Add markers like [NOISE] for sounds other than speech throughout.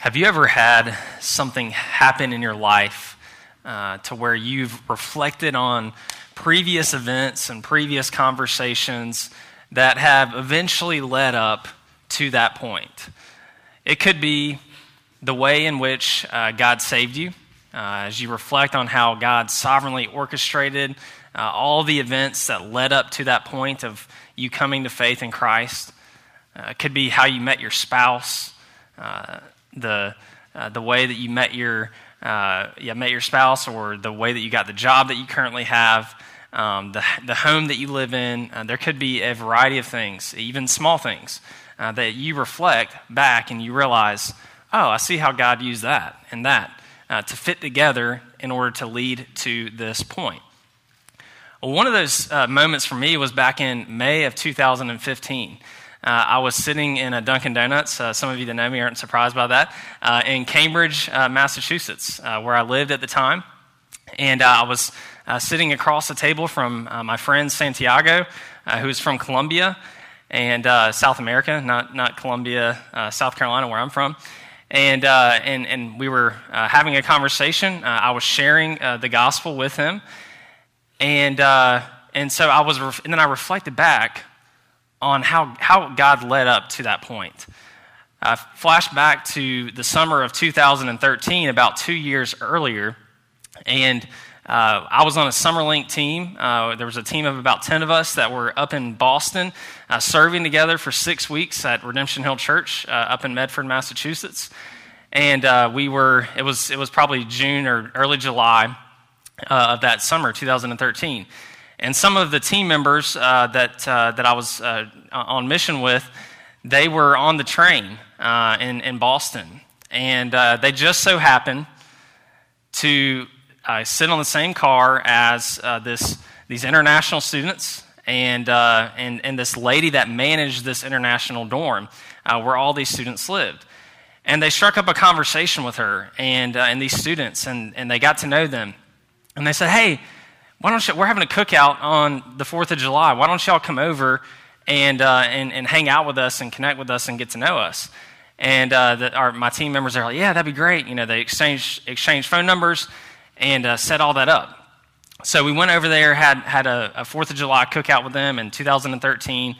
Have you ever had something happen in your life uh, to where you've reflected on previous events and previous conversations that have eventually led up to that point? It could be the way in which uh, God saved you, uh, as you reflect on how God sovereignly orchestrated uh, all the events that led up to that point of you coming to faith in Christ. Uh, it could be how you met your spouse uh, the, uh, the way that you met your, uh, yeah, met your spouse or the way that you got the job that you currently have, um, the, the home that you live in. Uh, there could be a variety of things, even small things, uh, that you reflect back and you realize, oh, I see how God used that and that uh, to fit together in order to lead to this point. One of those uh, moments for me was back in May of 2015. Uh, I was sitting in a Dunkin' Donuts. Uh, some of you that know me aren't surprised by that. Uh, in Cambridge, uh, Massachusetts, uh, where I lived at the time. And uh, I was sitting across the table from my friend Santiago, who's from Colombia and South America, not, not Columbia, South Carolina, where I'm from. And, and, and we were having a conversation. I was sharing the gospel with him. And, and so I was, ref- and then I reflected back on how, how God led up to that point. I flashed back to the summer of 2013, about two years earlier, and uh, I was on a Summerlink team. Uh, there was a team of about 10 of us that were up in Boston uh, serving together for six weeks at Redemption Hill Church uh, up in Medford, Massachusetts. And uh, we were, it was, it was probably June or early July uh, of that summer, 2013. And some of the team members uh, that, uh, that I was uh, on mission with, they were on the train uh, in, in Boston. And uh, they just so happened to uh, sit on the same car as this, these international students and, and, and this lady that managed this international dorm where all these students lived. And they struck up a conversation with her and, and these students, and, and they got to know them. And they said, Hey, why don't you, we're having a cookout on the 4th of July. Why don't y'all come over and, uh, and, and hang out with us and connect with us and get to know us? And uh, the, our, my team members are like, yeah, that'd be great. You know, they exchanged, exchanged phone numbers and uh, set all that up. So we went over there, had, had a, a 4th of July cookout with them in 2013.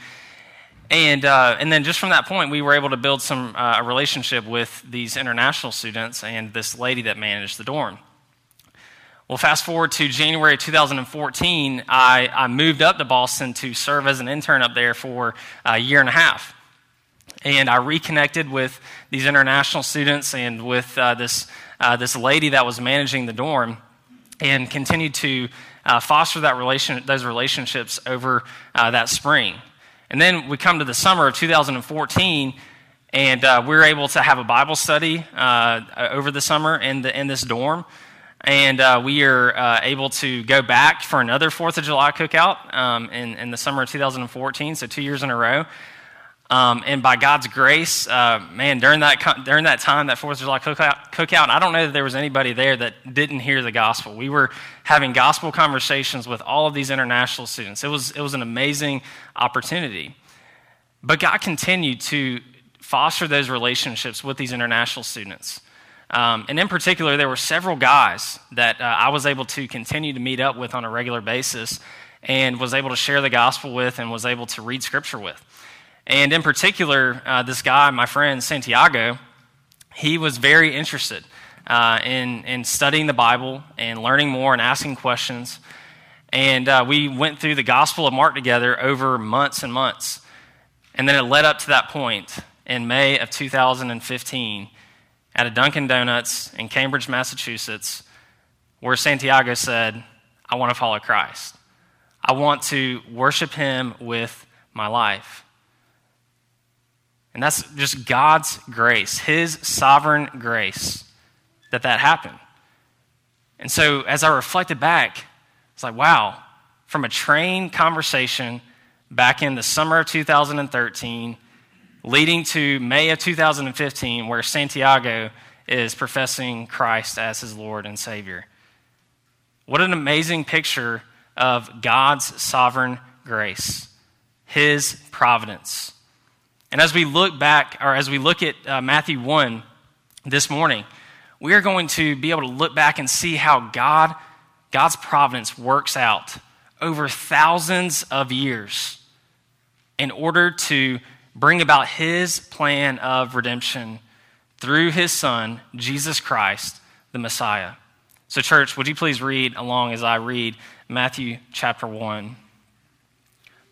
And, uh, and then just from that point, we were able to build some uh, a relationship with these international students and this lady that managed the dorm. Well, fast forward to January 2014, I, I moved up to Boston to serve as an intern up there for a year and a half. And I reconnected with these international students and with uh, this, uh, this lady that was managing the dorm and continued to uh, foster that relation, those relationships over uh, that spring. And then we come to the summer of 2014, and uh, we are able to have a Bible study uh, over the summer in, the, in this dorm. And uh, we are uh, able to go back for another Fourth of July cookout um, in, in, the summer of 2014, so two years in a row. Um, and by God's grace, uh, man, during that, during that time, that Fourth of July cookout, cookout, I don't know that there was anybody there that didn't hear the gospel. We were having gospel conversations with all of these international students. It was, it was an amazing opportunity. But God continued to foster those relationships with these international students. Um, and in particular, there were several guys that uh, I was able to continue to meet up with on a regular basis and was able to share the gospel with and was able to read scripture with. And in particular, uh, this guy, my friend Santiago, he was very interested uh, in, in studying the Bible and learning more and asking questions. And uh, we went through the Gospel of Mark together over months and months. And then it led up to that point in May of 2015 at a Dunkin' Donuts in Cambridge, Massachusetts, where Santiago said, I want to follow Christ. I want to worship him with my life. And that's just God's grace, his sovereign grace, that that happened. And so as I reflected back, it's like, wow, from a train conversation back in the summer of 2013 leading to May of 2015, where Santiago is professing Christ as his Lord and Savior. What an amazing picture of God's sovereign grace, his providence. And as we look back, or as we look at uh, Matthew 1, this morning, we are going to be able to look back and see how God, God's providence works out over thousands of years in order to bring about his plan of redemption through his son, Jesus Christ, the Messiah. So, church, would you please read along as I read Matthew chapter 1?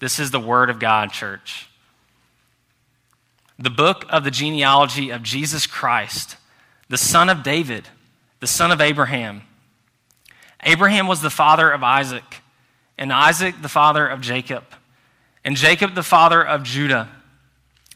This is the Word of God, church. The book of the genealogy of Jesus Christ, the son of David, the son of Abraham. Abraham was the father of Isaac, and Isaac the father of Jacob, and Jacob the father of Judah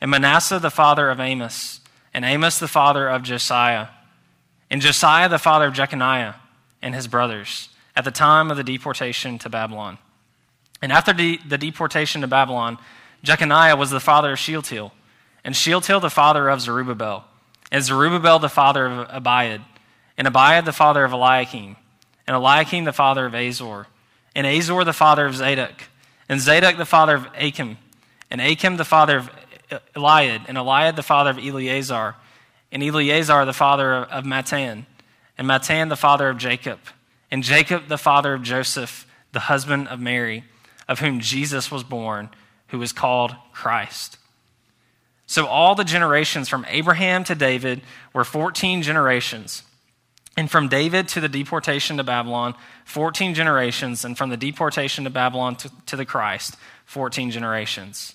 and Manasseh the father of Amos, and Amos the father of Josiah, and Josiah the father of Jeconiah and his brothers at the time of the deportation to Babylon. And after the, the deportation to Babylon, Jeconiah was the father of Shealtiel, and Shealtiel the father of Zerubbabel, and Zerubbabel the father of Abiud, and Abiud the father of Eliakim, and Eliakim the father of Azor, and Azor the father of Zadok, and Zadok the father of Achim, and Achim the father of Eliud, and Eliud the father of Eleazar, and Eleazar the father of Matthan, and Matthan the father of Jacob, and Jacob the father of Joseph, the husband of Mary, of whom Jesus was born who was called Christ. So all the generations from Abraham to David were 14 generations. And from David to the deportation to Babylon, 14 generations. And from the deportation to Babylon to, to the Christ, 14 generations.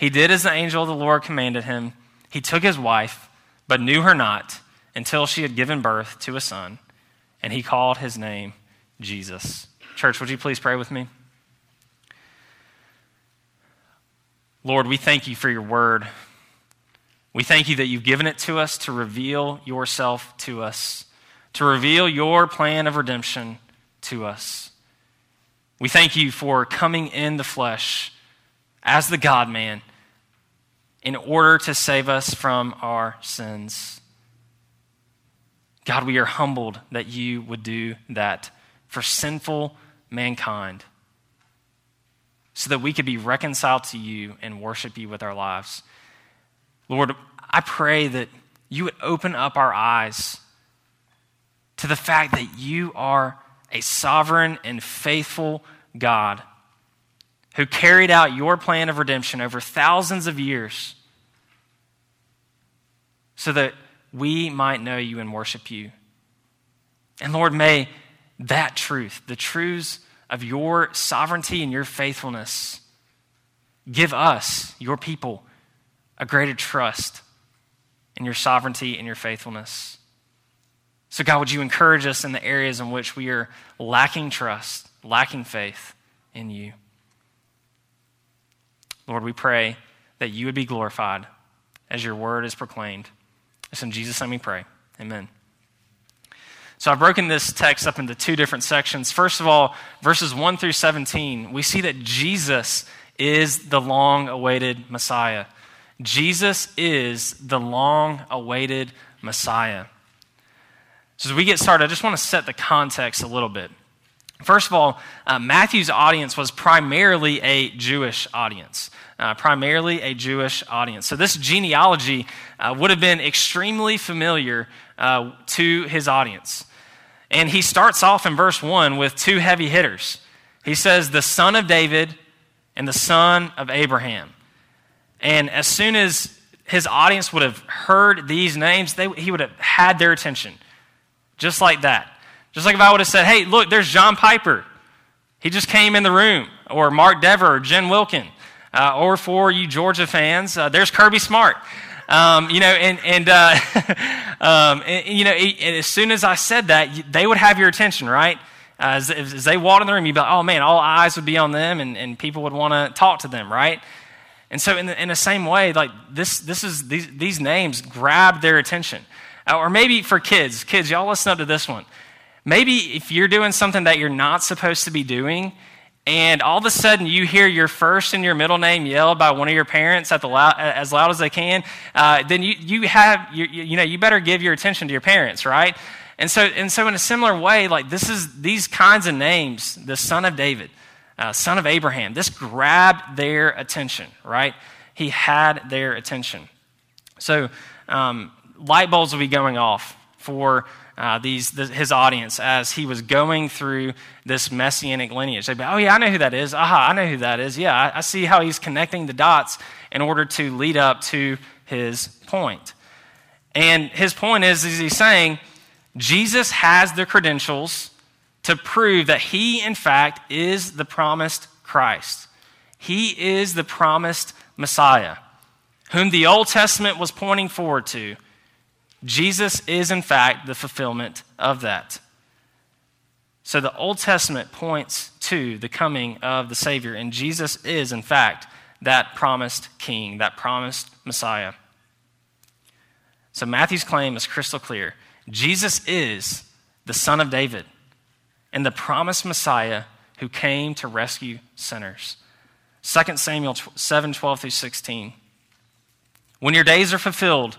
he did as the angel of the Lord commanded him. He took his wife, but knew her not until she had given birth to a son, and he called his name Jesus. Church, would you please pray with me? Lord, we thank you for your word. We thank you that you've given it to us to reveal yourself to us, to reveal your plan of redemption to us. We thank you for coming in the flesh as the God man in order to save us from our sins. God, we are humbled that you would do that for sinful mankind so that we could be reconciled to you and worship you with our lives. Lord, I pray that you would open up our eyes to the fact that you are a sovereign and faithful God who carried out your plan of redemption over thousands of years so that we might know you and worship you. And Lord, may that truth, the truths of your sovereignty and your faithfulness. Give us, your people, a greater trust in your sovereignty and your faithfulness. So, God, would you encourage us in the areas in which we are lacking trust, lacking faith in you? Lord, we pray that you would be glorified as your word is proclaimed. It's in Jesus' name we pray. Amen. So I've broken this text up into two different sections. First of all, verses 1 through 17, we see that Jesus is the long awaited Messiah. Jesus is the long awaited Messiah. So as we get started, I just want to set the context a little bit. First of all, uh, Matthew's audience was primarily a Jewish audience. Uh, primarily a Jewish audience. So, this genealogy uh, would have been extremely familiar uh, to his audience. And he starts off in verse 1 with two heavy hitters. He says, the son of David and the son of Abraham. And as soon as his audience would have heard these names, they, he would have had their attention. Just like that. Just like if I would have said, hey, look, there's John Piper. He just came in the room. Or Mark Dever or Jen Wilkin. Uh, or for you Georgia fans, uh, there's Kirby Smart. Um, you know, and, and, uh, [LAUGHS] um, and you know, and as soon as I said that, they would have your attention, right? Uh, as, as, they walked in the room, you'd be like, oh man, all eyes would be on them and, and people would want to talk to them, right? And so, in the, in the same way, like this, this is, these, these names grabbed their attention. Uh, or maybe for kids, kids, y'all listen up to this one. Maybe if you're doing something that you're not supposed to be doing, and all of a sudden you hear your first and your middle name yelled by one of your parents at the loud, as loud as they can, uh, then you, you have, you, you know, you better give your attention to your parents, right? And so, and so in a similar way, like this is these kinds of names, the son of David, uh, son of Abraham, this grabbed their attention, right? He had their attention. So um, light bulbs will be going off for uh, these the, his audience as he was going through this messianic lineage. They'd be, oh yeah, I know who that is. Aha, I know who that is. Yeah, I, I see how he's connecting the dots in order to lead up to his point. And his point is, is he's saying, Jesus has the credentials to prove that he, in fact, is the promised Christ. He is the promised Messiah, whom the Old Testament was pointing forward to. Jesus is, in fact, the fulfillment of that. So the Old Testament points to the coming of the Savior, and Jesus is, in fact, that promised King, that promised Messiah. So Matthew's claim is crystal clear. Jesus is the Son of David and the promised Messiah who came to rescue sinners. 2 Samuel 7 12 through 16. When your days are fulfilled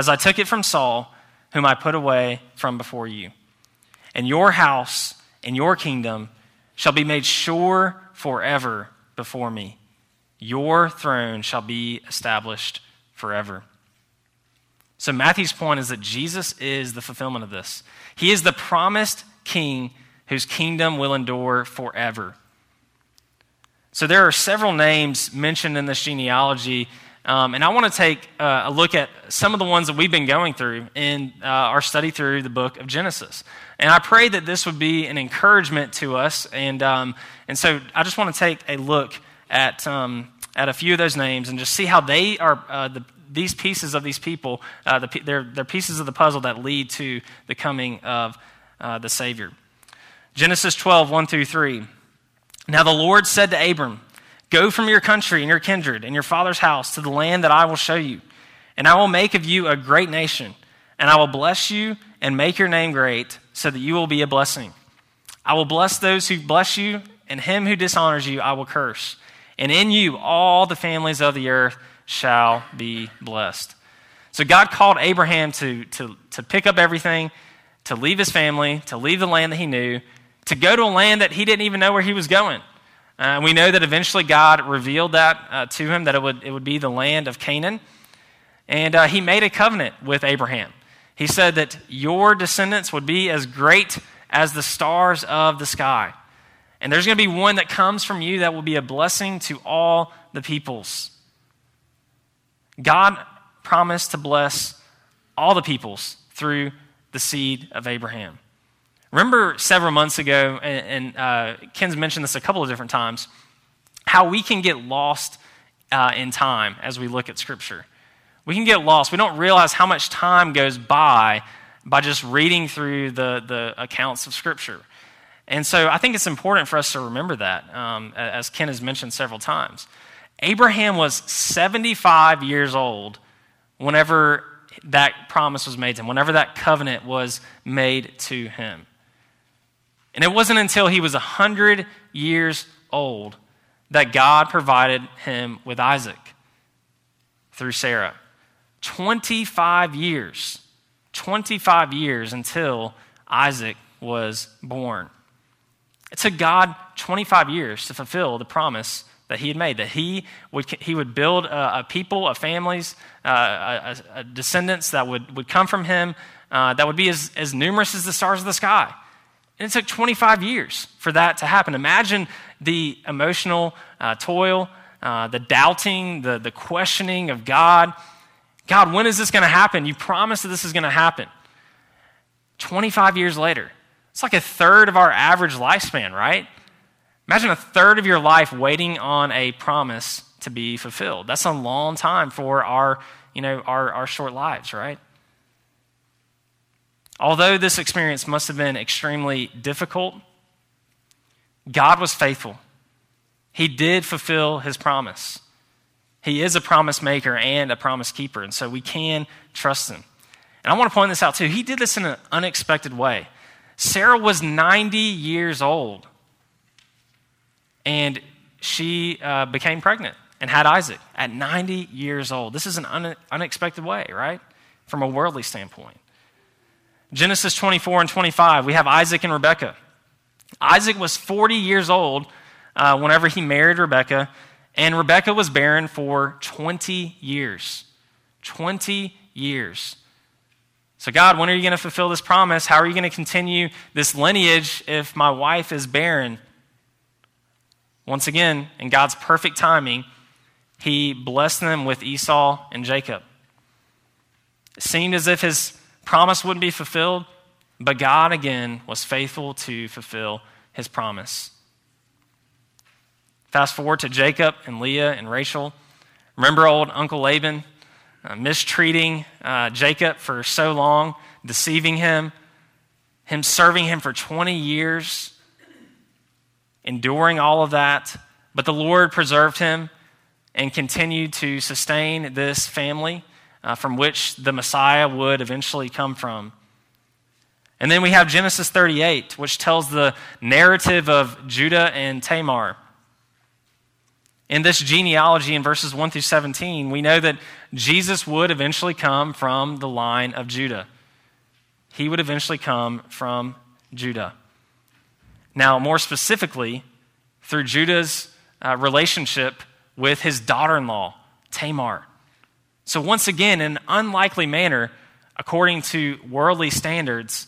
as I took it from Saul, whom I put away from before you. And your house and your kingdom shall be made sure forever before me. Your throne shall be established forever. So, Matthew's point is that Jesus is the fulfillment of this. He is the promised king whose kingdom will endure forever. So, there are several names mentioned in this genealogy, um, and I want to take uh, a look at some of the ones that we've been going through in uh, our study through the book of Genesis. And I pray that this would be an encouragement to us. And, um, and so, I just want to take a look at, um, at a few of those names and just see how they are uh, the, these pieces of these people, uh, the, they're, they're pieces of the puzzle that lead to the coming of uh, the Savior. Genesis 12, 1 through 3. Now the Lord said to Abram, Go from your country and your kindred and your father's house to the land that I will show you, and I will make of you a great nation, and I will bless you and make your name great, so that you will be a blessing. I will bless those who bless you, and him who dishonors you I will curse. And in you all the families of the earth shall be blessed. So God called Abraham to, to, to pick up everything, to leave his family, to leave the land that he knew, to go to a land that he didn't even know where he was going. Uh, we know that eventually God revealed that uh, to him, that it would, it would be the land of Canaan. And uh, he made a covenant with Abraham. He said that your descendants would be as great as the stars of the sky. And there's going to be one that comes from you that will be a blessing to all the peoples. God promised to bless all the peoples through the seed of Abraham. Remember several months ago, and, and uh, Ken's mentioned this a couple of different times, how we can get lost uh, in time as we look at Scripture. We can get lost. We don't realize how much time goes by by just reading through the, the accounts of Scripture. And so I think it's important for us to remember that, um, as Ken has mentioned several times. Abraham was 75 years old whenever that promise was made to him, whenever that covenant was made to him. And it wasn't until he was 100 years old that God provided him with Isaac through Sarah. 25 years, 25 years until Isaac was born. It took God 25 years to fulfill the promise that he had made, that he would, he would build a, a people, a families, uh, a, a, descendants that would, would come from him uh, that would be as, as numerous as the stars of the sky. And it took 25 years for that to happen. Imagine the emotional uh, toil, uh, the doubting, the, the questioning of God. God, when is this going to happen? You promised that this is going to happen. 25 years later, it's like a third of our average lifespan, right? Imagine a third of your life waiting on a promise to be fulfilled. That's a long time for our, you know, our, our short lives, right? Although this experience must have been extremely difficult, God was faithful. He did fulfill his promise. He is a promise maker and a promise keeper, and so we can trust him. And I want to point this out too. He did this in an unexpected way. Sarah was 90 years old and she uh, became pregnant and had Isaac at 90 years old. This is an un- unexpected way, right? From a worldly standpoint. Genesis 24 and 25, we have Isaac and Rebekah. Isaac was 40 years old uh, whenever he married Rebekah, and Rebekah was barren for 20 years. 20 years. So, God, when are you going to fulfill this promise? How are you going to continue this lineage if my wife is barren? Once again, in God's perfect timing, he blessed them with Esau and Jacob. It seemed as if his promise wouldn't be fulfilled, but God again was faithful to fulfill his promise. Fast forward to Jacob and Leah and Rachel. Remember old Uncle Laban uh, mistreating uh, Jacob for so long, deceiving him, him serving him for 20 years enduring all of that, but the Lord preserved him and continued to sustain this family uh, from which the Messiah would eventually come from. And then we have Genesis 38, which tells the narrative of Judah and Tamar. In this genealogy in verses 1 through 17, we know that Jesus would eventually come from the line of Judah. He would eventually come from Judah. Now, more specifically, through Judah's uh, relationship with his daughter in law, Tamar. So, once again, in an unlikely manner, according to worldly standards,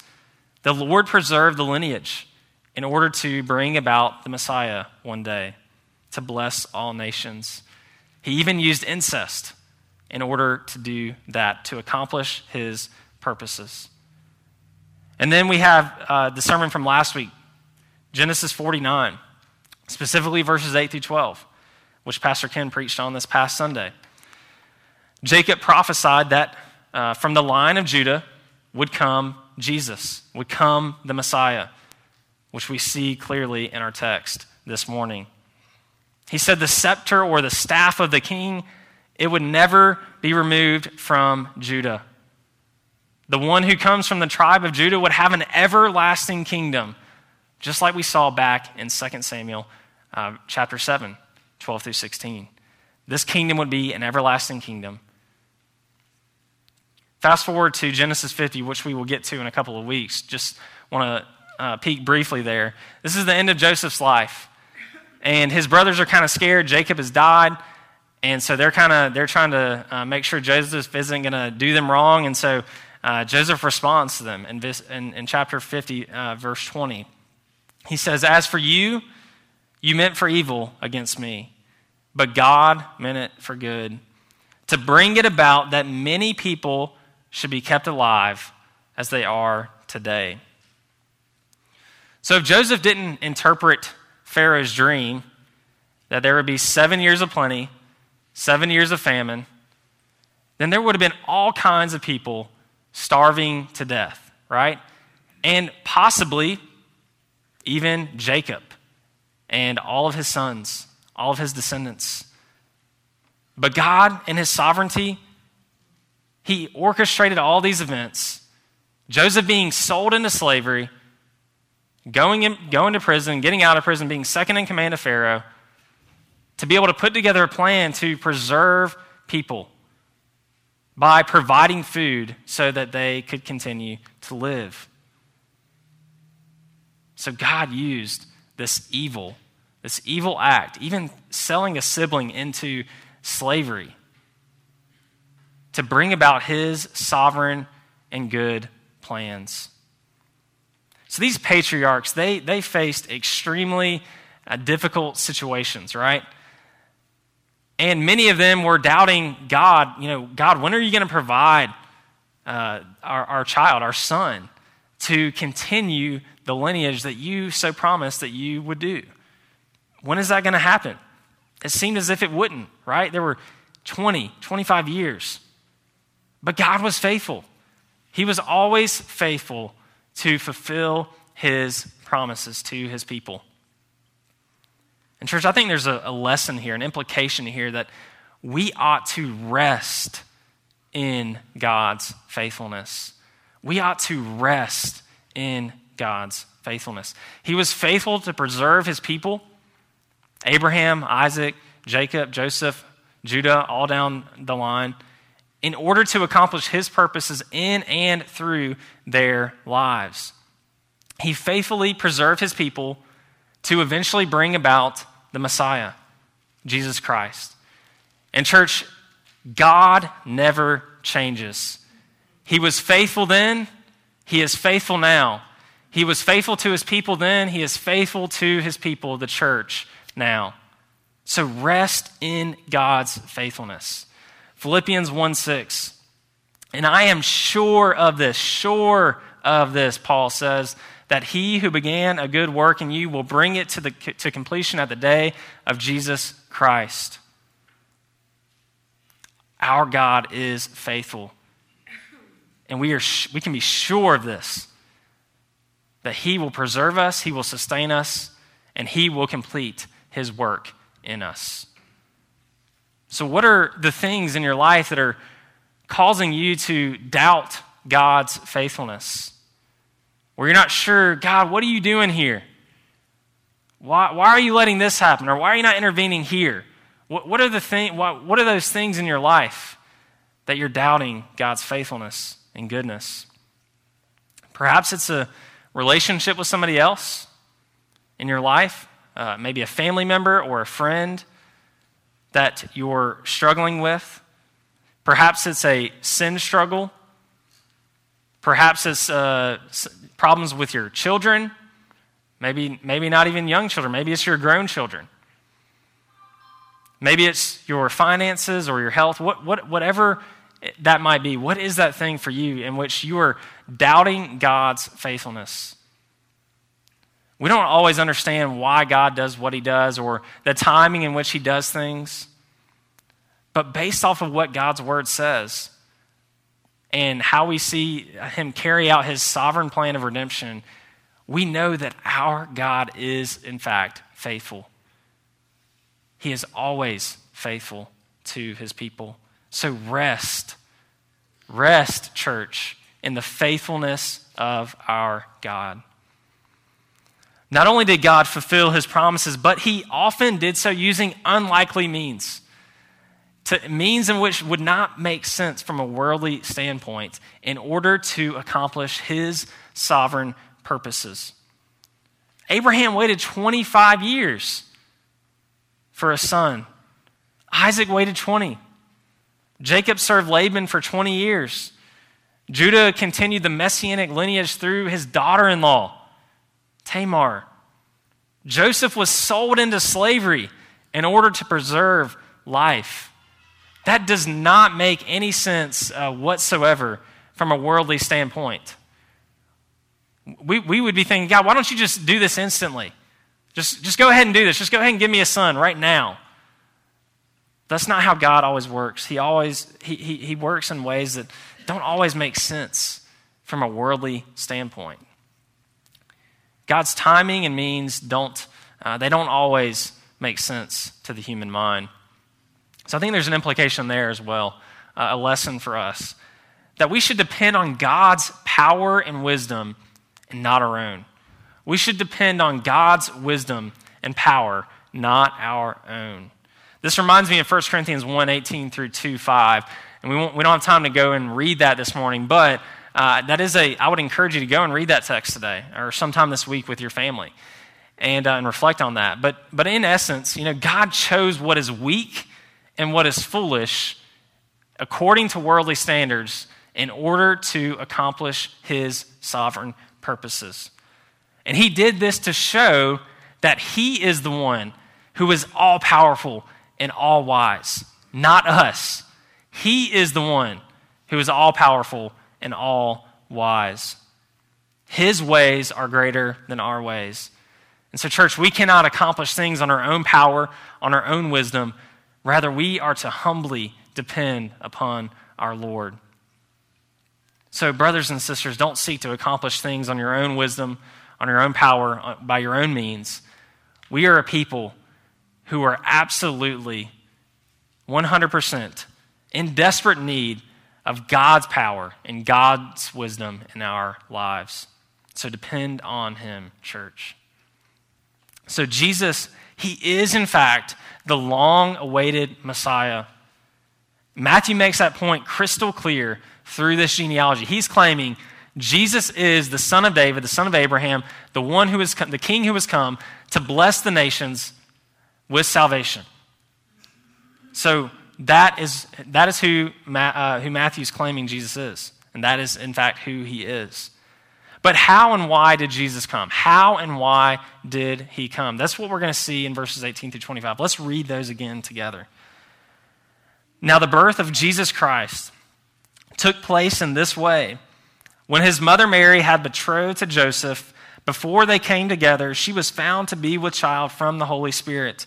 the Lord preserved the lineage in order to bring about the Messiah one day to bless all nations. He even used incest in order to do that, to accomplish his purposes. And then we have uh, the sermon from last week, Genesis 49, specifically verses 8 through 12, which Pastor Ken preached on this past Sunday. Jacob prophesied that uh, from the line of Judah would come Jesus, would come the Messiah, which we see clearly in our text this morning. He said the scepter or the staff of the king, it would never be removed from Judah. The one who comes from the tribe of Judah would have an everlasting kingdom just like we saw back in 2 Samuel uh, chapter 7, 12 through 16. This kingdom would be an everlasting kingdom. Fast forward to Genesis 50, which we will get to in a couple of weeks. Just want to uh, peek briefly there. This is the end of Joseph's life. And his brothers are kind of scared. Jacob has died. And so they're kind of they're trying to uh, make sure Joseph isn't going to do them wrong. And so uh, Joseph responds to them in, in, in chapter 50, uh, verse 20. He says, As for you, you meant for evil against me, but God meant it for good, to bring it about that many people should be kept alive as they are today. So if Joseph didn't interpret Pharaoh's dream that there would be seven years of plenty, seven years of famine, then there would have been all kinds of people starving to death, right? And possibly even Jacob and all of his sons, all of his descendants. But God, in his sovereignty, he orchestrated all these events. Joseph being sold into slavery, going, in, going to prison, getting out of prison, being second in command of Pharaoh, to be able to put together a plan to preserve people by providing food so that they could continue to live. So God used this evil, this evil act, even selling a sibling into slavery, to bring about his sovereign and good plans. So these patriarchs, they, they faced extremely uh, difficult situations, right? And many of them were doubting God, you know, God, when are you going to provide uh, our, our child, our son, to continue the lineage that you so promised that you would do? When is that going to happen? It seemed as if it wouldn't, right? There were 20, 25 years. But God was faithful. He was always faithful to fulfill his promises to his people. And, church, I think there's a, a lesson here, an implication here that we ought to rest in God's faithfulness. We ought to rest in God's faithfulness. He was faithful to preserve his people Abraham, Isaac, Jacob, Joseph, Judah, all down the line, in order to accomplish his purposes in and through their lives. He faithfully preserved his people to eventually bring about the Messiah, Jesus Christ. And, church, God never changes. He was faithful then, He is faithful now. He was faithful to His people then, He is faithful to His people, the church, now. So rest in God's faithfulness. Philippians 1 6. And I am sure of this, sure of this, Paul says, that he who began a good work in you will bring it to, the, to completion at the day of Jesus Christ. Our God is faithful. And we, are, we can be sure of this that He will preserve us, He will sustain us, and He will complete His work in us. So, what are the things in your life that are causing you to doubt God's faithfulness? where you're not sure, God, what are you doing here? Why, why are you letting this happen? Or why are you not intervening here? What, what, are the thing, what, what are those things in your life that you're doubting God's faithfulness and goodness? Perhaps it's a relationship with somebody else in your life, uh, maybe a family member or a friend that you're struggling with. Perhaps it's a sin struggle. Perhaps it's uh, problems with your children, maybe, maybe not even young children, maybe it's your grown children. Maybe it's your finances or your health, what, what, whatever that might be. What is that thing for you in which you are doubting God's faithfulness? We don't always understand why God does what he does or the timing in which he does things. But based off of what God's word says, and how we see him carry out his sovereign plan of redemption, we know that our God is, in fact, faithful. He is always faithful to his people. So rest, rest, church, in the faithfulness of our God. Not only did God fulfill his promises, but he often did so using unlikely means to means in which would not make sense from a worldly standpoint in order to accomplish his sovereign purposes. Abraham waited 25 years for a son. Isaac waited 20. Jacob served Laban for 20 years. Judah continued the messianic lineage through his daughter in law, Tamar. Joseph was sold into slavery in order to preserve life. That does not make any sense uh, whatsoever from a worldly standpoint. We, we would be thinking, God, why don't you just do this instantly? Just, just go ahead and do this. Just go ahead and give me a son right now. That's not how God always works. He always he, he, he works in ways that don't always make sense from a worldly standpoint. God's timing and means don't uh, they don't always make sense to the human mind. So I think there's an implication there as well, uh, a lesson for us that we should depend on God's power and wisdom and not our own. We should depend on God's wisdom and power, not our own. This reminds me of 1 Corinthians 1 18 through 2 5. And we, we don't have time to go and read that this morning, but uh, that is a, I would encourage you to go and read that text today or sometime this week with your family and, uh, and reflect on that. But, but in essence, you know, God chose what is weak and what is foolish according to worldly standards in order to accomplish his sovereign purposes. And he did this to show that he is the one who is all powerful and all wise, not us. He is the one who is all powerful and all wise. His ways are greater than our ways. And so, church, we cannot accomplish things on our own power, on our own wisdom. Rather, we are to humbly depend upon our Lord. So, brothers and sisters, don't seek to accomplish things on your own wisdom, on your own power, uh, by your own means. We are a people who are absolutely 100% in desperate need of God's power and God's wisdom in our lives. So depend on Him, church. So, Jesus, He is, in fact, the long awaited Messiah. Matthew makes that point crystal clear through this genealogy. He's claiming Jesus is the son of David, the son of Abraham, the one who is the king who has come to bless the nations with salvation. So that is, that is who, uh, who Matthew's claiming Jesus is. And that is, in fact, who he is. But how and why did Jesus come? How and why did he come? That's what we're going to see in verses 18 through 25. Let's read those again together. Now, the birth of Jesus Christ took place in this way. When his mother Mary had betrothed to Joseph, before they came together, she was found to be with child from the Holy Spirit.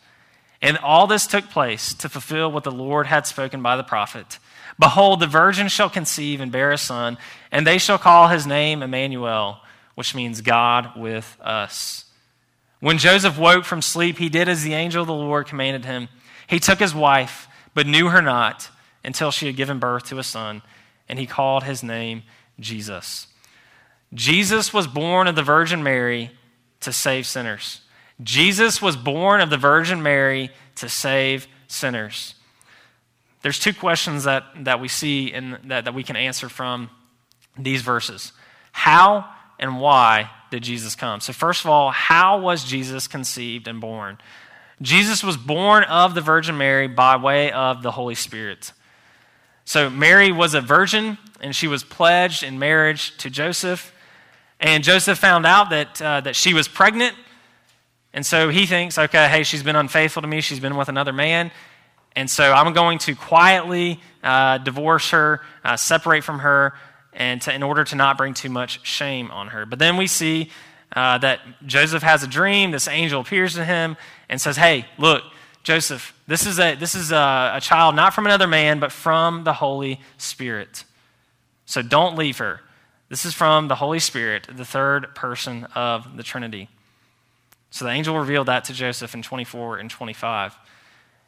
And all this took place to fulfill what the Lord had spoken by the prophet. Behold, the virgin shall conceive and bear a son, and they shall call his name Emmanuel, which means God with us. When Joseph woke from sleep, he did as the angel of the Lord commanded him. He took his wife, but knew her not until she had given birth to a son, and he called his name Jesus. Jesus was born of the Virgin Mary to save sinners. Jesus was born of the Virgin Mary to save sinners. There's two questions that, that we see and that, that we can answer from these verses. How and why did Jesus come? So, first of all, how was Jesus conceived and born? Jesus was born of the Virgin Mary by way of the Holy Spirit. So, Mary was a virgin and she was pledged in marriage to Joseph. And Joseph found out that, uh, that she was pregnant. And so he thinks, okay, hey, she's been unfaithful to me. She's been with another man. And so I'm going to quietly uh, divorce her, uh, separate from her, and to, in order to not bring too much shame on her. But then we see uh, that Joseph has a dream. This angel appears to him and says, hey, look, Joseph, this is, a, this is a, a child not from another man, but from the Holy Spirit. So don't leave her. This is from the Holy Spirit, the third person of the Trinity. So the angel revealed that to Joseph in 24 and 25.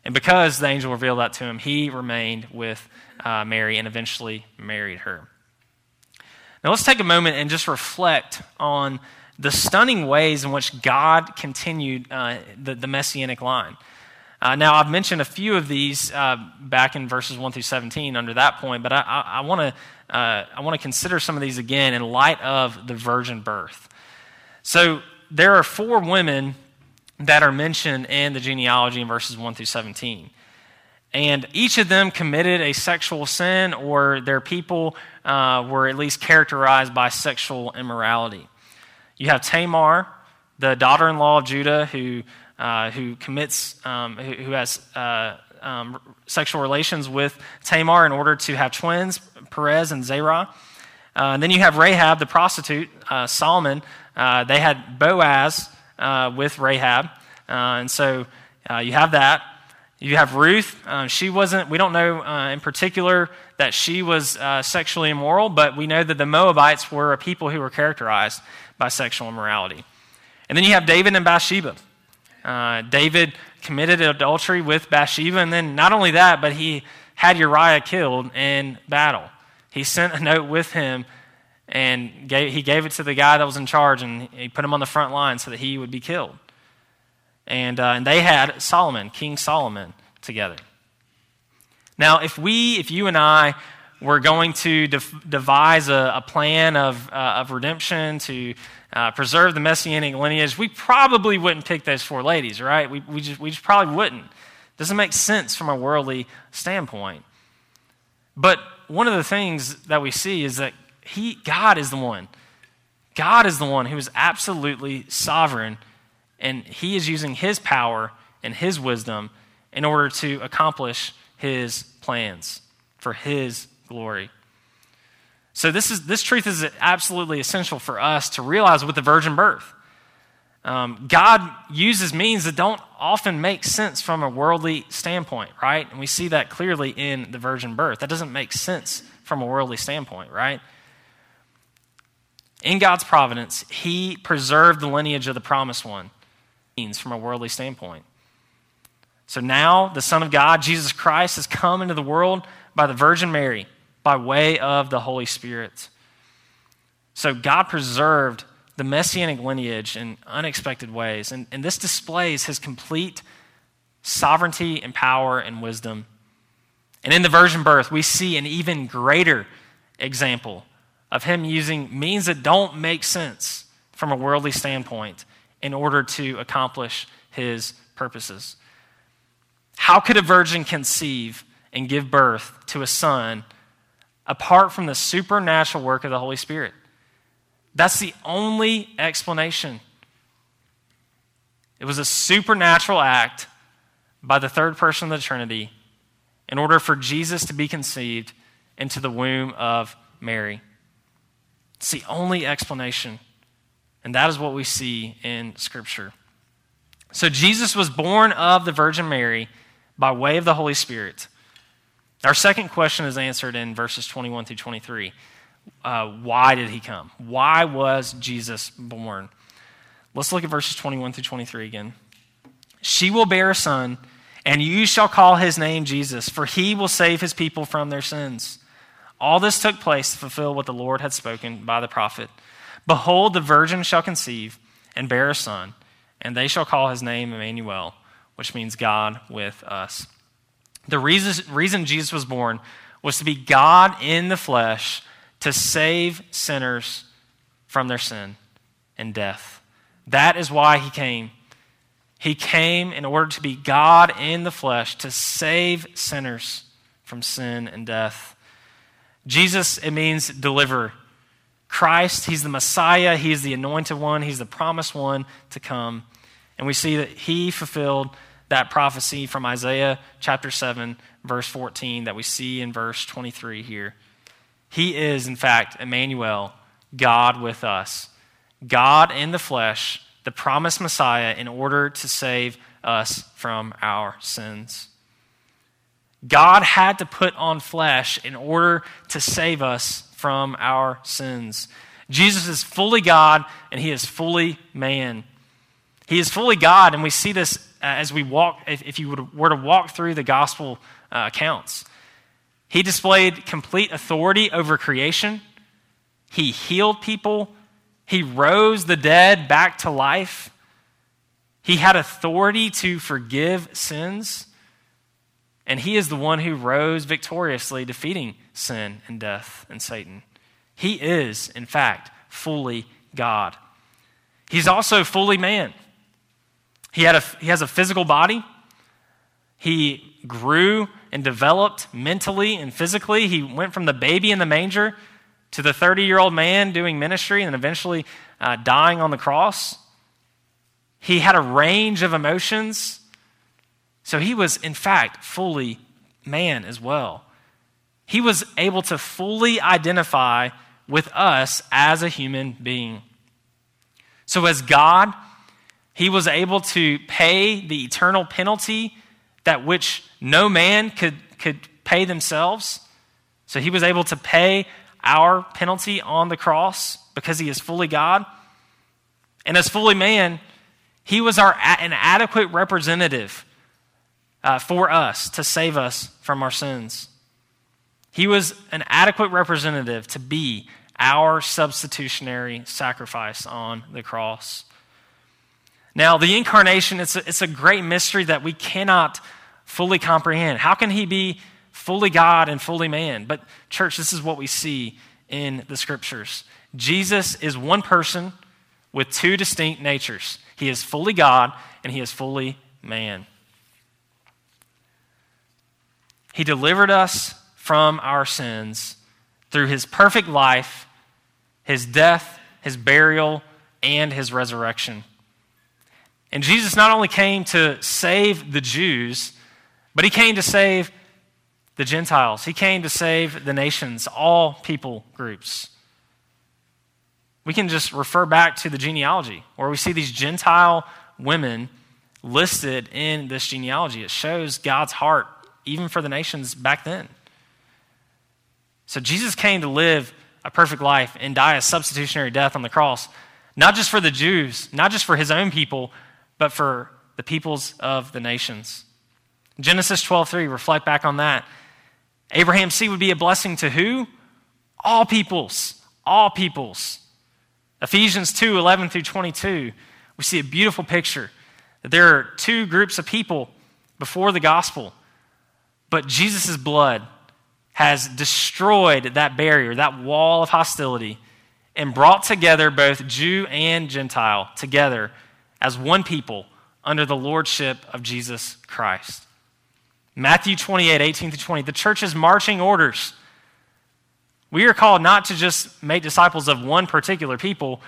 And because the angel revealed that to him, he remained with uh, Mary and eventually married her. Now, let's take a moment and just reflect on the stunning ways in which God continued uh, the, the, messianic line. Uh, now, I've mentioned a few of these uh, back in verses 1 through 17 under that point, but I, want to uh, I want to consider some of these again in light of the virgin birth. So, there are four women that are mentioned in the genealogy in verses 1 through 17. And each of them committed a sexual sin, or their people uh, were at least characterized by sexual immorality. You have Tamar, the daughter in law of Judah, who, uh, who commits, um, who, who, has uh, um, sexual relations with Tamar in order to have twins, Perez and Zerah. Uh, and then you have Rahab, the prostitute, uh, Solomon. Uh, they had Boaz with Rahab. and so you have that. You have Ruth. Uh, she wasn't, we don't know uh, in particular that she was uh, sexually immoral, but we know that the Moabites were a people who were characterized by sexual immorality. And then you have David and Bathsheba. Uh, David committed adultery with Bathsheba, and then not only that, but he had Uriah killed in battle. He sent a note with him and gave, he gave it to the guy that was in charge, and he put him on the front line so that he would be killed. And, uh, and they had Solomon, King Solomon, together. Now, if we, if you and I were going to de- devise a, a, plan of, uh, of redemption to uh, preserve the messianic lineage, we probably wouldn't pick those four ladies, right? We, we, just, we just probably wouldn't. Doesn't make sense from a worldly standpoint. But one of the things that we see is that he, God is the one. God is the one who is absolutely sovereign and he is using his power and his wisdom in order to accomplish his plans for his glory. So this is this truth is absolutely essential for us to realize with the virgin birth. Um, God uses means that don't often make sense from a worldly standpoint, right? And we see that clearly in the virgin birth. That doesn't make sense from a worldly standpoint, right? In God's providence, He preserved the lineage of the promised one means from a worldly standpoint. So now the Son of God, Jesus Christ, has come into the world by the Virgin Mary by way of the Holy Spirit. So God preserved the messianic lineage in unexpected ways. And, and this displays his complete sovereignty and power and wisdom. And in the virgin birth, we see an even greater example of him using means that don't make sense from a worldly standpoint in order to accomplish his purposes. How could a virgin conceive and give birth to a son apart from the supernatural work of the Holy Spirit? That's the only explanation. It was a supernatural act by the third person of the Trinity in order for Jesus to be conceived into the womb of Mary. It's the only explanation. And that is what we see in Scripture. So Jesus was born of the Virgin Mary by way of the Holy Spirit. Our second question is answered in verses 21 through 23. Uh, why did he come? Why was Jesus born? Let's look at verses 21 through 23 again. She will bear a son, and you shall call his name Jesus, for he will save his people from their sins. All this took place to fulfill what the Lord had spoken by the prophet. Behold, the virgin shall conceive and bear a son, and they shall call his name Emmanuel, which means God with us. The reason, reason Jesus was born was to be God in the flesh to save sinners from their sin and death. That is why he came. He came in order to be God in the flesh to save sinners from sin and death. Jesus, it means deliver. Christ, he's the Messiah, he's the anointed one, he's the promised one to come. And we see that he fulfilled that prophecy from Isaiah chapter 7, verse 14, that we see in verse 23 here. He is, in fact, Emmanuel, God with us. God in the flesh, the promised Messiah, in order to save us from our sins. God had to put on flesh in order to save us from our sins. Jesus is fully God and he is fully man. He is fully God, and we see this as we walk, if you were to walk through the gospel uh, accounts. He displayed complete authority over creation. He healed people. He rose the dead back to life. He had authority to forgive sins. And he is the one who rose victoriously, defeating sin and death and Satan. He is, in fact, fully God. He's also fully man. He, had a, he has a physical body. He grew and developed mentally and physically. He went from the baby in the manger to the 30 year old man doing ministry and eventually uh, dying on the cross. He had a range of emotions. So he was, in fact, fully man as well. He was able to fully identify with us as a human being. So, as God, he was able to pay the eternal penalty that which no man could, could pay themselves. So, he was able to pay our penalty on the cross because he is fully God. And as fully man, he was our, an adequate representative uh, for us to save us from our sins. He was an adequate representative to be our substitutionary sacrifice on the cross. Now, the incarnation, it's a, it's a great mystery that we cannot fully comprehend. How can he be fully God and fully man? But, church, this is what we see in the scriptures Jesus is one person with two distinct natures. He is fully God and he is fully man. He delivered us from our sins through his perfect life, his death, his burial, and his resurrection. And Jesus not only came to save the Jews, but he came to save the Gentiles. He came to save the nations, all people groups. We can just refer back to the genealogy where we see these Gentile women listed in this genealogy. It shows God's heart, even for the nations back then. So Jesus came to live a perfect life and die a substitutionary death on the cross, not just for the Jews, not just for his own people, but for the peoples of the nations. Genesis 12:3 reflect back on that. Abraham's seed would be a blessing to who? All peoples, all peoples. Ephesians 2 11 through 22, we see a beautiful picture that there are two groups of people before the gospel, but Jesus' blood has destroyed that barrier, that wall of hostility, and brought together both Jew and Gentile together as one people under the lordship of Jesus Christ. Matthew 28, 18 to 20, the church's marching orders. We are called not to just make disciples of one particular people,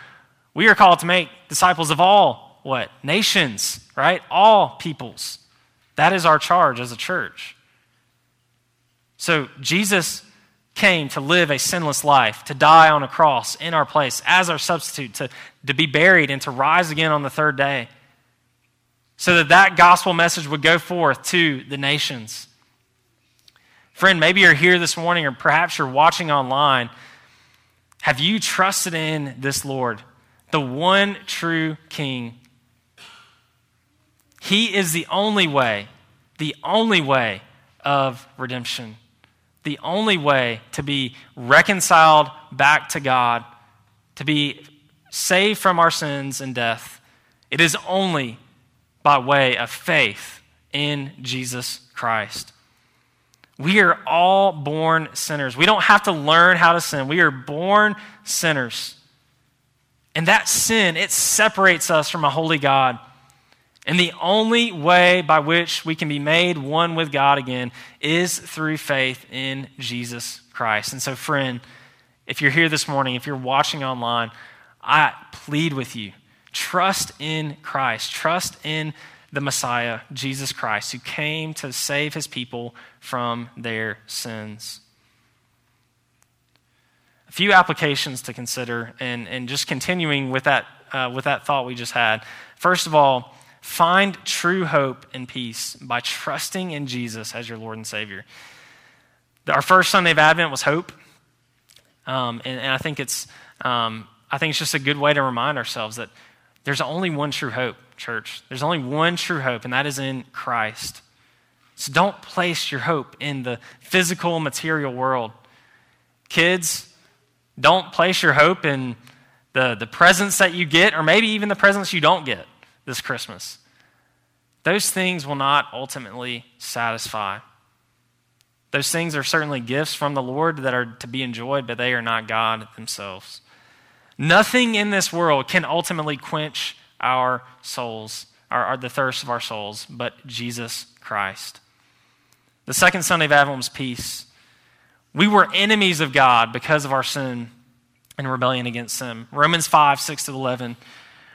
we are called to make disciples of all what? Nations, right? All peoples. That is our charge as a church. So Jesus came to live a sinless life, to die on a cross in our place as our substitute, to, to be buried and to rise again on the third day. So that that gospel message would go forth to the nations. Friend, maybe you're here this morning or perhaps you're watching online. Have you trusted in this Lord, the one true King? He is the only way, the only way of redemption the only way to be reconciled back to God, to be saved from our sins and death, it is only by way of faith in Jesus Christ. We are all born sinners. We don't have to learn how to sin. We are born sinners. And that sin, it separates us from a holy God. And the only way by which we can be made one with God again is through faith in Jesus Christ. And so, friend, if you're here this morning, if you're watching online, I plead with you trust in Christ, trust in the Messiah, Jesus Christ, who came to save his people from their sins. A few applications to consider, and, and just continuing with that, uh, with that thought we just had. First of all, Find true hope and peace by trusting in Jesus as your Lord and Savior. Our first Sunday of Advent was hope. Um, and, and, I think it's um, I think it's just a good way to remind ourselves that there's only one true hope, church. There's only one true hope, and that is in Christ. So don't place your hope in the physical, material world. Kids, Don't place your hope in the, the presents that you get, or maybe even the presents you don't get this Christmas. Those things will not ultimately satisfy. Those things are certainly gifts from the Lord that are to be enjoyed, but they are not God themselves. Nothing in this world can ultimately quench our souls, our, the thirst of our souls, but Jesus Christ. The second Sunday of Advent peace. We were enemies of God because of our sin and rebellion against Him. Romans 5, 6 to 11.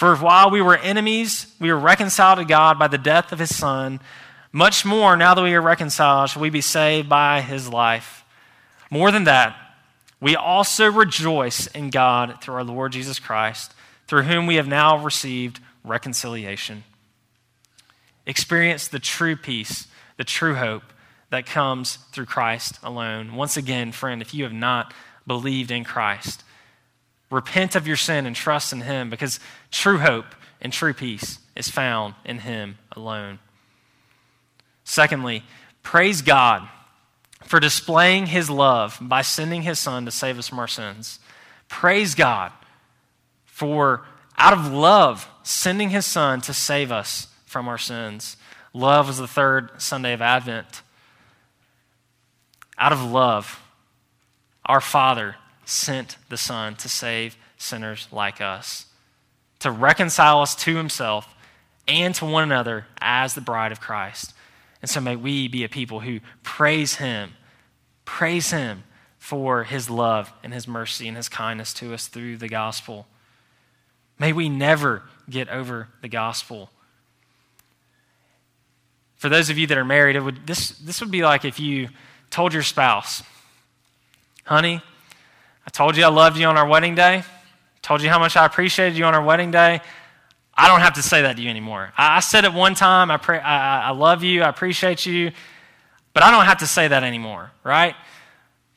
For while we were enemies, we were reconciled to God by the death of his Son. Much more, now that we are reconciled, shall we be saved by his life. More than that, we also rejoice in God through our Lord Jesus Christ, through whom we have now received reconciliation. Experience the true peace, the true hope that comes through Christ alone. Once again, friend, if you have not believed in Christ, repent of your sin and trust in Him because true hope and true peace is found in Him alone. Secondly, praise God for displaying his love by sending his son to save us from our sins. Praise God for, out of love, sending his son to save us from our sins. Love was the third Sunday of Advent. Out of love, our Father sent the Son to save sinners like us, to reconcile us to himself and to one another as the bride of Christ. And so may we be a people who praise him, praise him for his love and his mercy and his kindness to us through the gospel. May we never get over the gospel. For those of you that are married, it would, this, this would be like if you told your spouse, honey, I told you I loved you on our wedding day, told you how much I appreciated you on our wedding day. I don't have to say that to you anymore. I, said it one time. I, pray, I, I love you. I appreciate you. But I don't have to say that anymore, right?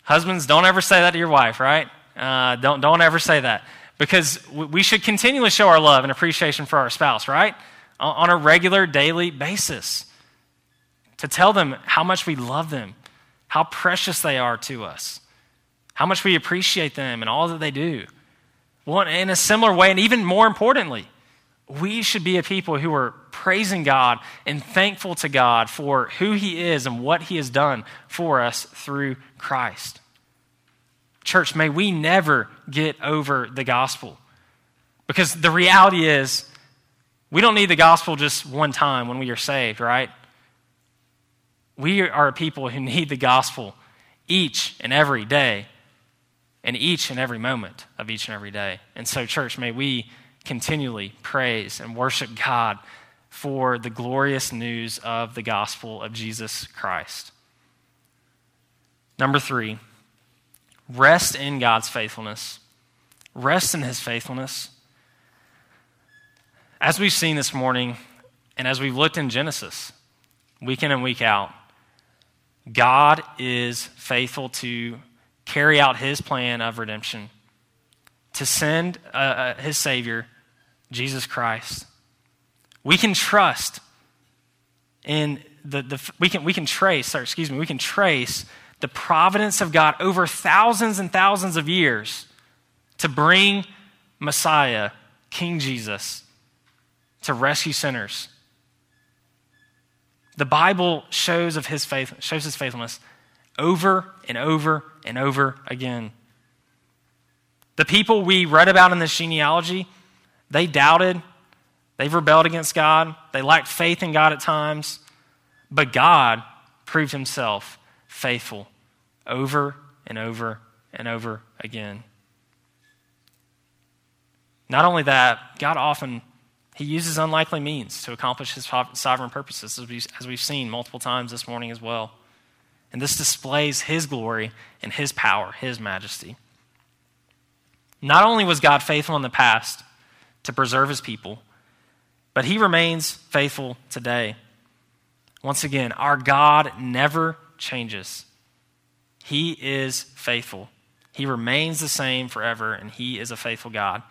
Husbands, don't ever say that to your wife, right? Uh, don't, don't ever say that. Because we should continually show our love and appreciation for our spouse, right? On a regular, daily basis. To tell them how much we love them, how precious they are to us, how much we appreciate them and all that they do. Well, in a similar way, and even more importantly, we should be a people who are praising God and thankful to God for who He is and what He has done for us through Christ. Church, may we never get over the gospel. Because the reality is, we don't need the gospel just one time when we are saved, right? We are a people who need the gospel each and every day, and each and every moment of each and every day. And so, church, may we continually praise and worship God for the glorious news of the gospel of Jesus Christ. Number three, rest in God's faithfulness. Rest in his faithfulness. As we've seen this morning, and as we've looked in Genesis, week in and week out, God is faithful to carry out his plan of redemption, to send uh, uh his Savior Jesus Christ. We can trust in the, the we can we can trace, sorry, excuse me, we can trace the providence of God over thousands and thousands of years to bring Messiah, King Jesus, to rescue sinners. The Bible shows of his faith, shows his faithfulness over and over and over again. The people we read about in this genealogy, they doubted, they've rebelled against God, they lacked faith in God at times, but God proved himself faithful over and over and over again. Not only that, God often he uses unlikely means to accomplish his sovereign purposes, as we've seen multiple times this morning as well. And this displays his glory and his power, his majesty. Not only was God faithful in the past, to preserve his people, but he remains faithful today. Once again, our God never changes. He is faithful. He remains the same forever, and he is a faithful God.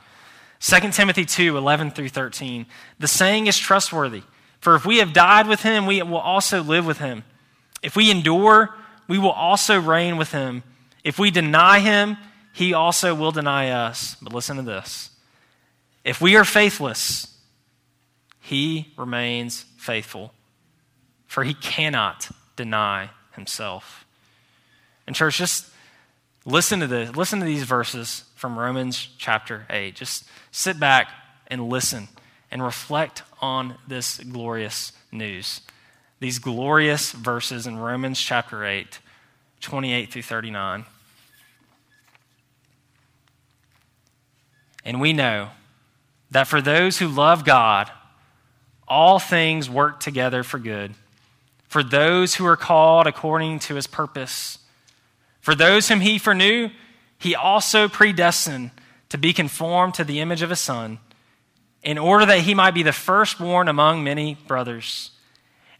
2 Timothy 2 11 through 13. The saying is trustworthy, for if we have died with him, we will also live with him. If we endure, we will also reign with him. If we deny him, he also will deny us. But listen to this if we are faithless, he remains faithful, for he cannot deny himself. And, church, just listen to this. Listen to these verses from Romans chapter 8. Just sit back and listen and reflect on this glorious news. These glorious verses in Romans chapter 8, 28 through 39. And we know that for those who love God, all things work together for good. For those who are called according to his purpose. For those whom he foreknew, he also predestined to be conformed to the image of his Son, in order that he might be the firstborn among many brothers.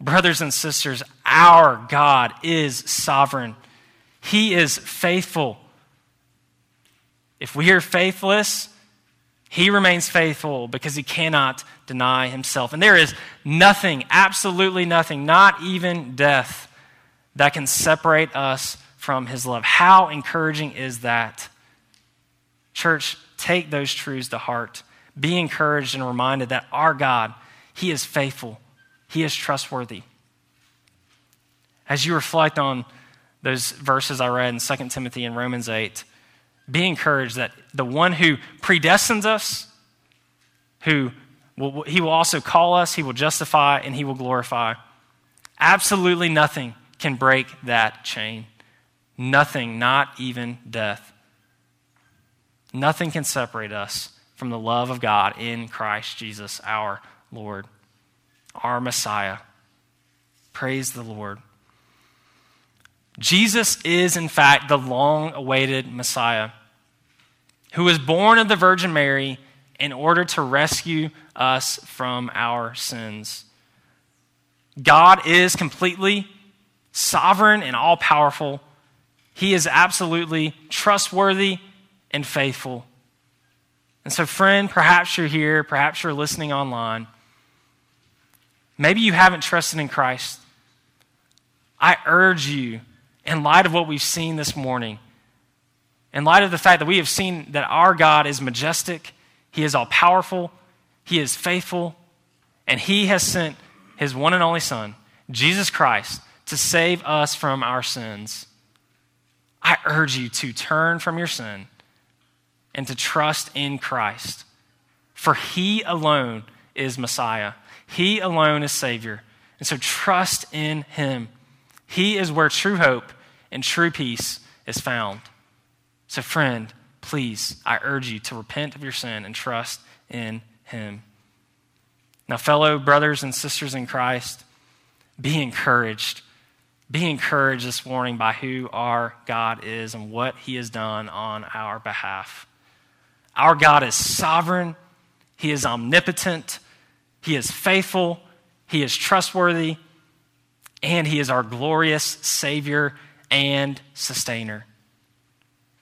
Brothers and sisters, our God is sovereign. He is faithful. If we are faithless, he remains faithful because he cannot deny himself. And there is nothing, absolutely nothing, not even death, that can separate us from his love. How encouraging is that? Church, take those truths to heart. Be encouraged and reminded that our God, he is faithful, he is trustworthy. As you reflect on those verses I read in 2 Timothy and Romans 8, be encouraged that the one who predestines us, who will, he will also call us, he will justify, and he will glorify. Absolutely nothing can break that chain. Nothing, not even death. Nothing can separate us from the love of God in Christ Jesus, our Lord, our Messiah. Praise the Lord. Jesus is, in fact, the long awaited Messiah who was born of the Virgin Mary in order to rescue us from our sins. God is completely sovereign and all powerful. He is absolutely trustworthy and faithful. And so, friend, perhaps you're here, perhaps you're listening online. Maybe you haven't trusted in Christ. I urge you, in light of what we've seen this morning, in light of the fact that we have seen that our God is majestic, He is all powerful, He is faithful, and He has sent His one and only Son, Jesus Christ, to save us from our sins. I urge you to turn from your sin and to trust in Christ. For He alone is Messiah, He alone is Savior. And so trust in Him. He is where true hope and true peace is found. So, friend, please, I urge you to repent of your sin and trust in Him. Now, fellow brothers and sisters in Christ, be encouraged. Be encouraged this morning by who our God is and what he has done on our behalf. Our God is sovereign, he is omnipotent, he is faithful, he is trustworthy, and he is our glorious Savior and Sustainer.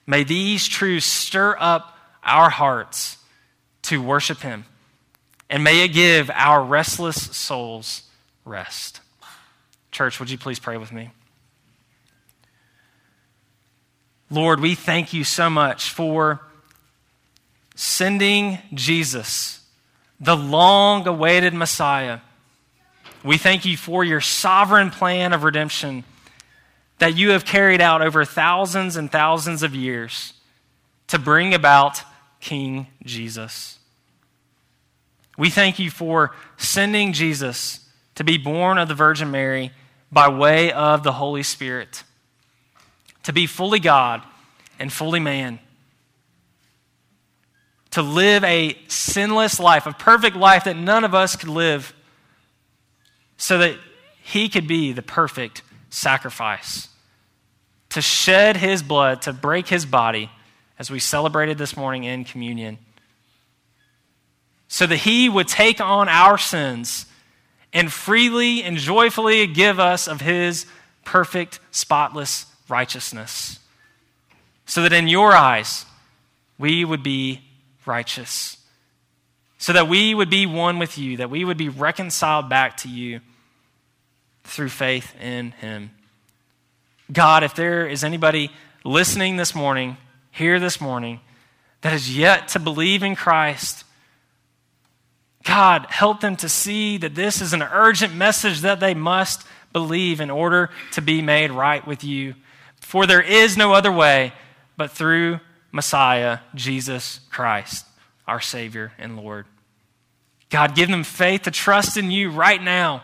May these truths stir up our hearts to worship him, and may it give our restless souls rest. Church, would you please pray with me? Lord, we thank you so much for sending Jesus, the long awaited Messiah. We thank you for your sovereign plan of redemption that you have carried out over thousands and thousands of years to bring about King Jesus. We thank you for sending Jesus to be born of the Virgin Mary by way of the Holy Spirit, to be fully God and fully man, to live a sinless life, a perfect life that none of us could live, so that he could be the perfect sacrifice, to shed his blood, to break his body, as we celebrated this morning in communion, so that he would take on our sins and freely and joyfully give us of his perfect, spotless righteousness. So that in your eyes, we would be righteous. So that we would be one with you, that we would be reconciled back to you through faith in him. God, if there is anybody listening this morning, here this morning, that has yet to believe in Christ, God, help them to see that this is an urgent message that they must believe in order to be made right with you. For there is no other way but through Messiah, Jesus Christ, our Savior and Lord. God, give them faith to trust in you right now.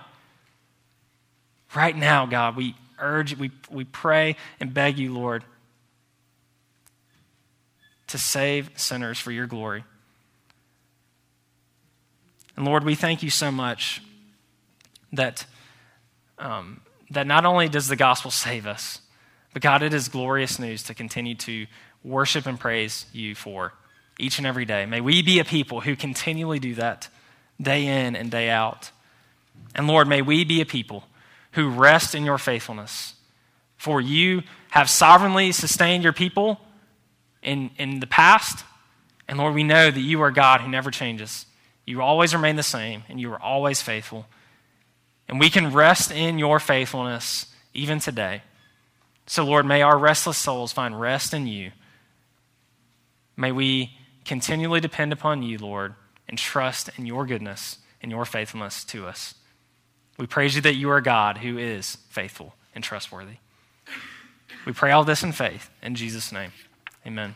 Right now, God, we urge, we, we pray and beg you, Lord, to save sinners for your glory. And Lord, we thank you so much that, um, that not only does the gospel save us, but God, it is glorious news to continue to worship and praise you for each and every day. May we be a people who continually do that day in and day out. And Lord, may we be a people who rest in your faithfulness. For you have sovereignly sustained your people in, in the past. And Lord, we know that you are God who never changes. You always remain the same, and you are always faithful. And we can rest in your faithfulness even today. So, Lord, may our restless souls find rest in you. May we continually depend upon you, Lord, and trust in your goodness and your faithfulness to us. We praise you that you are God who is faithful and trustworthy. We pray all this in faith. In Jesus' name, amen.